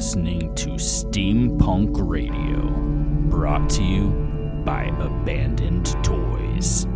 listening to Steampunk Radio, brought to you by Abandoned Toys.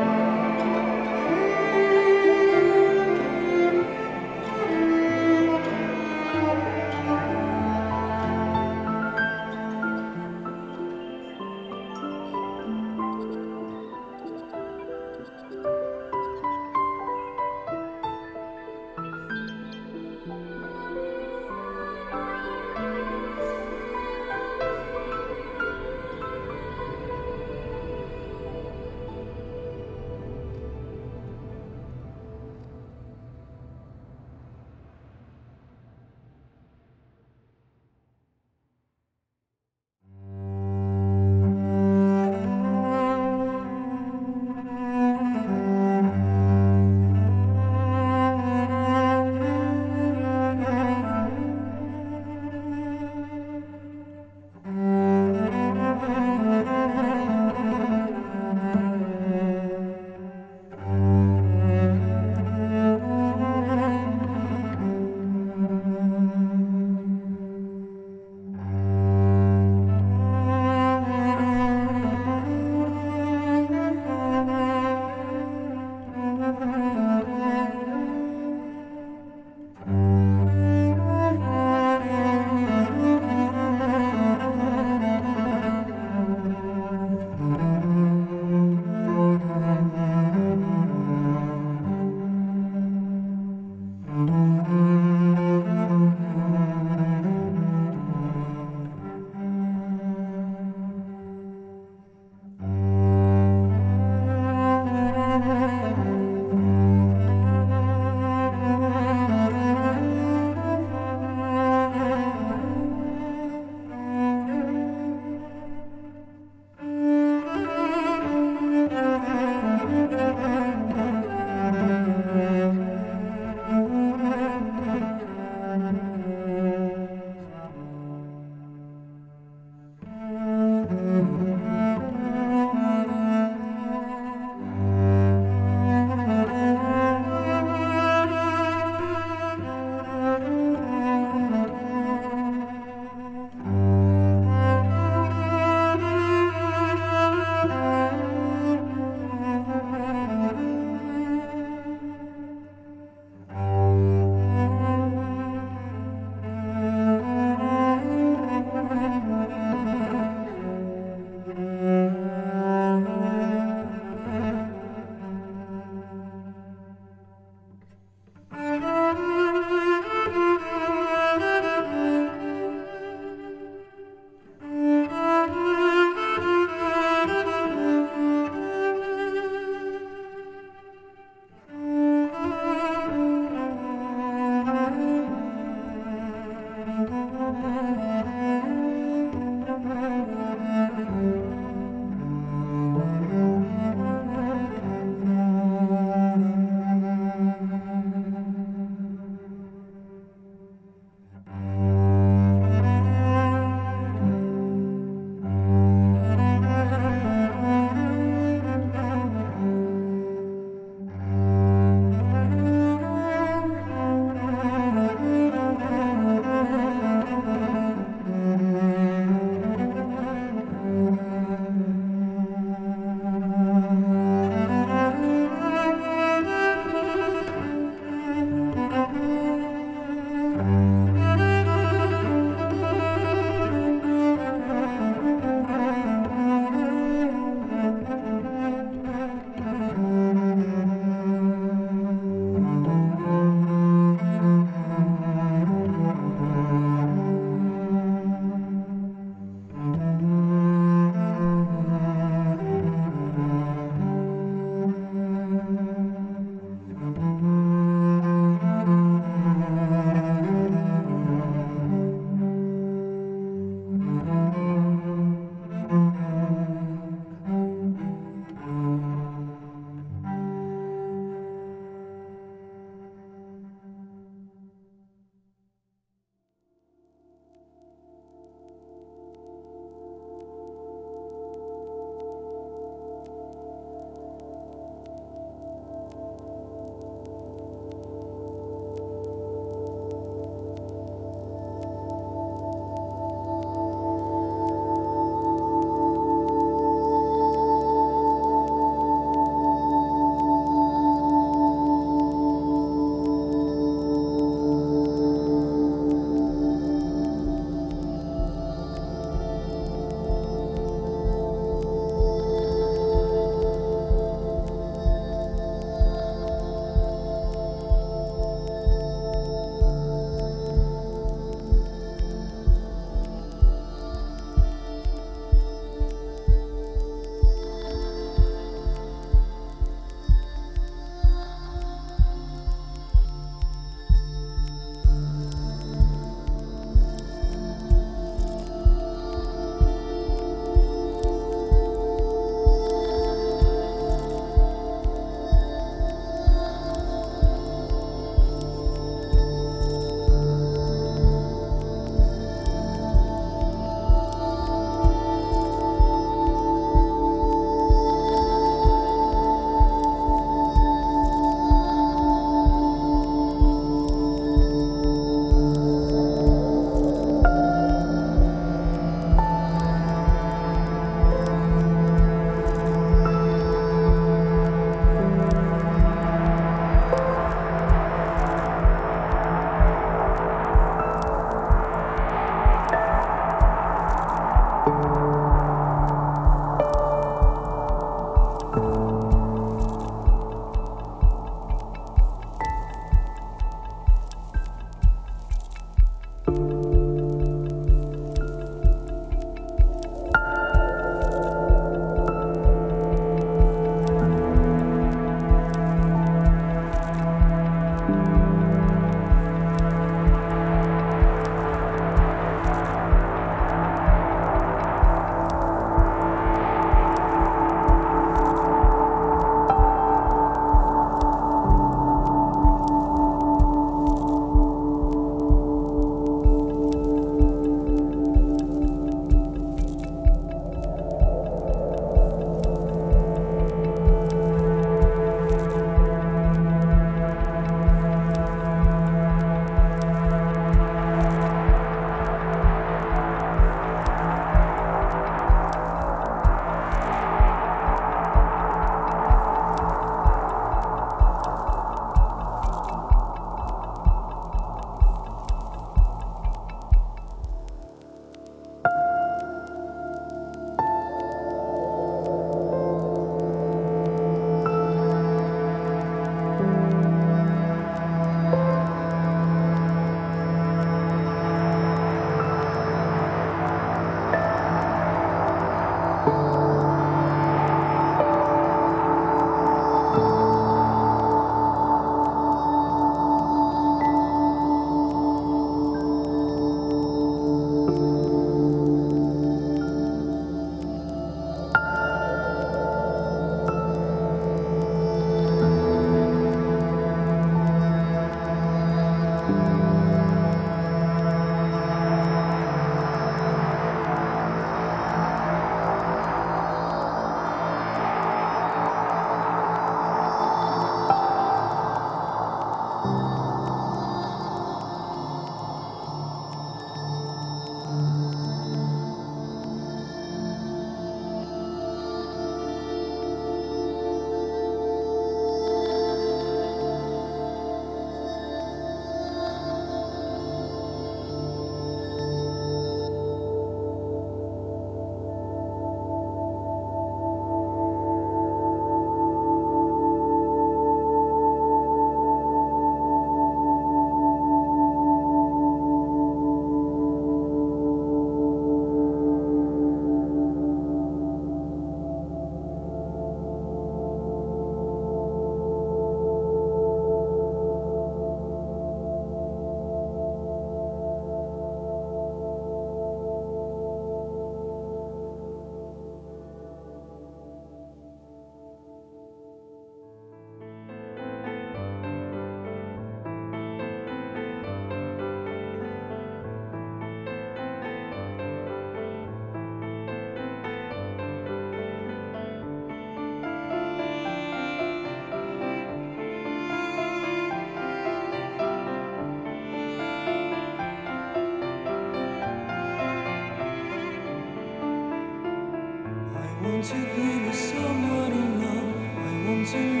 want to be with someone in love. I want to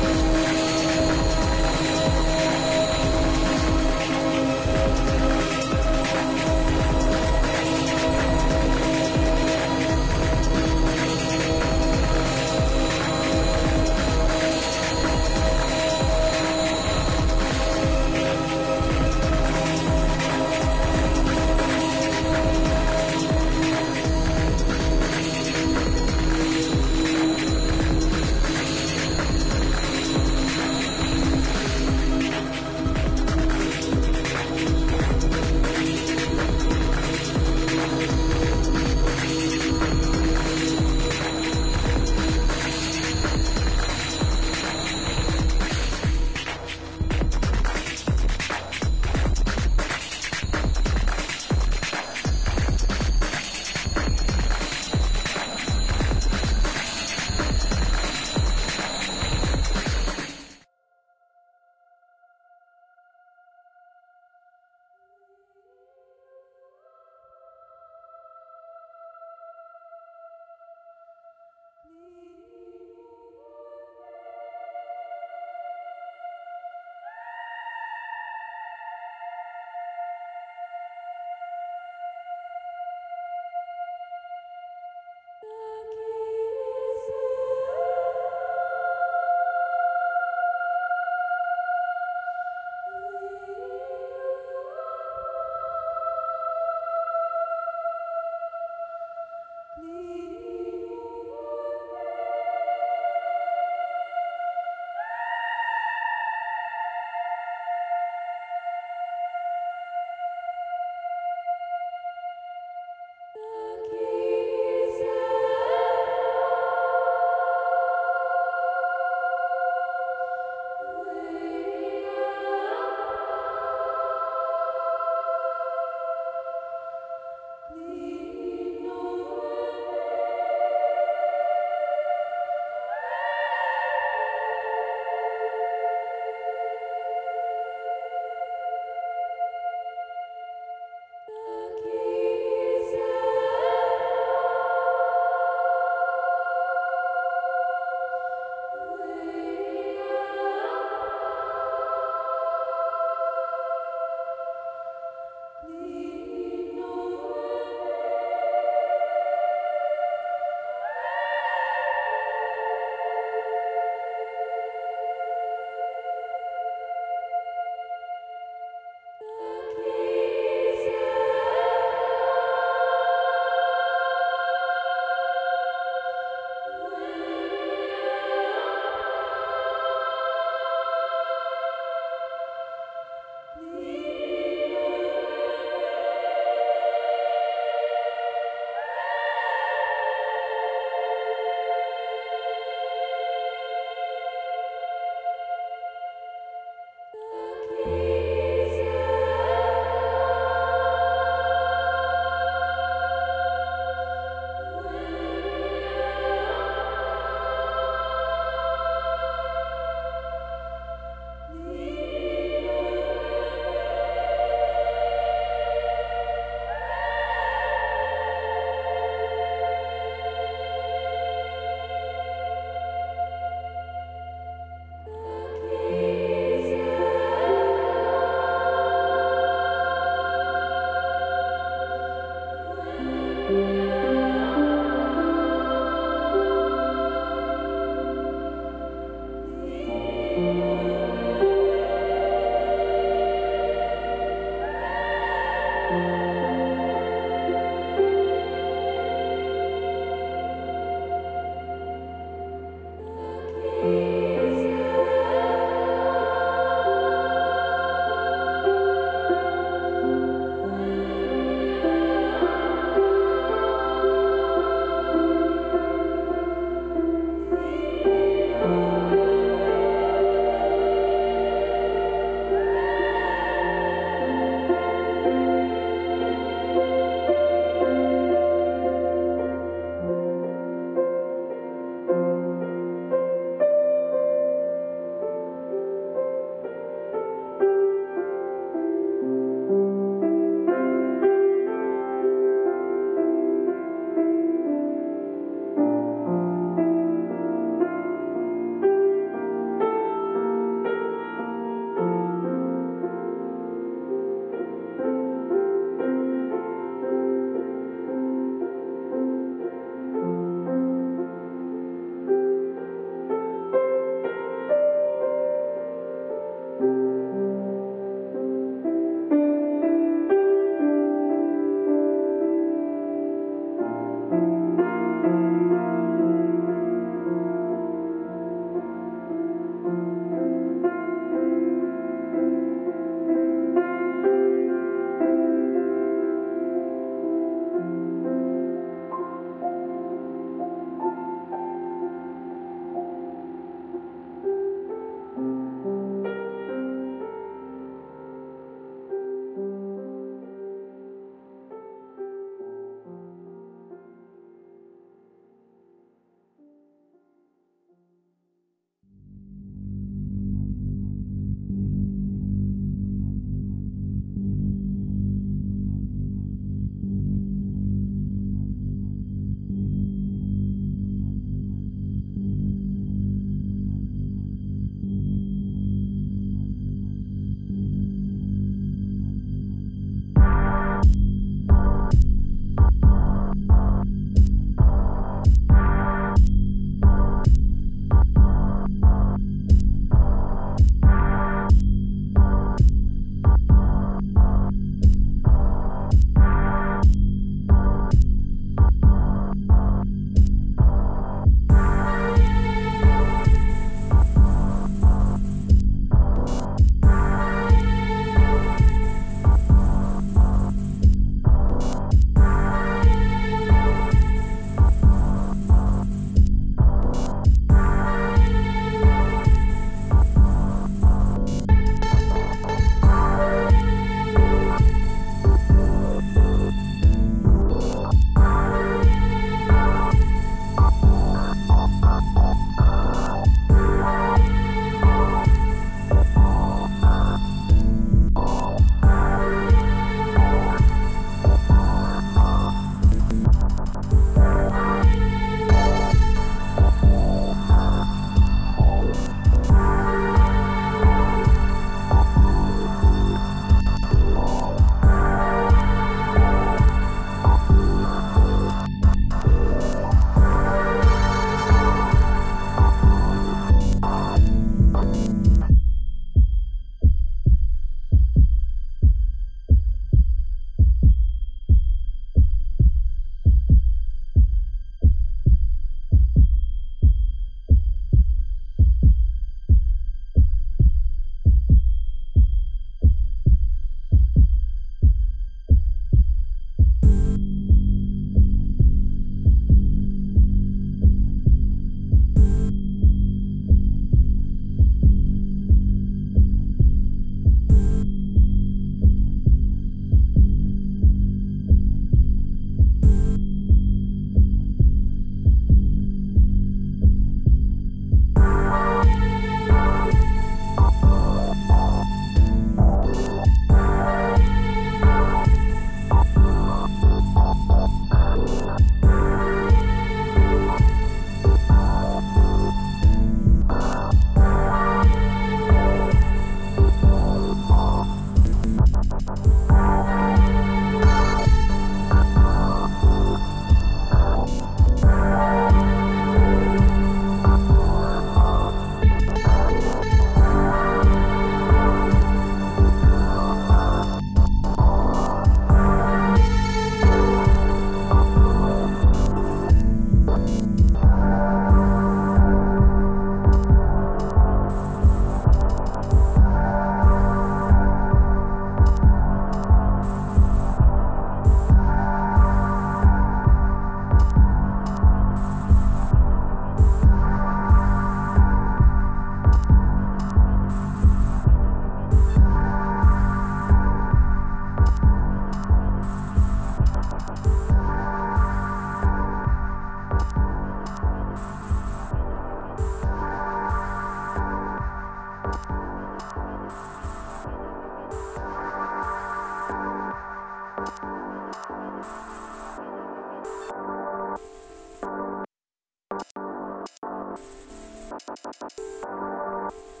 ハハハッ。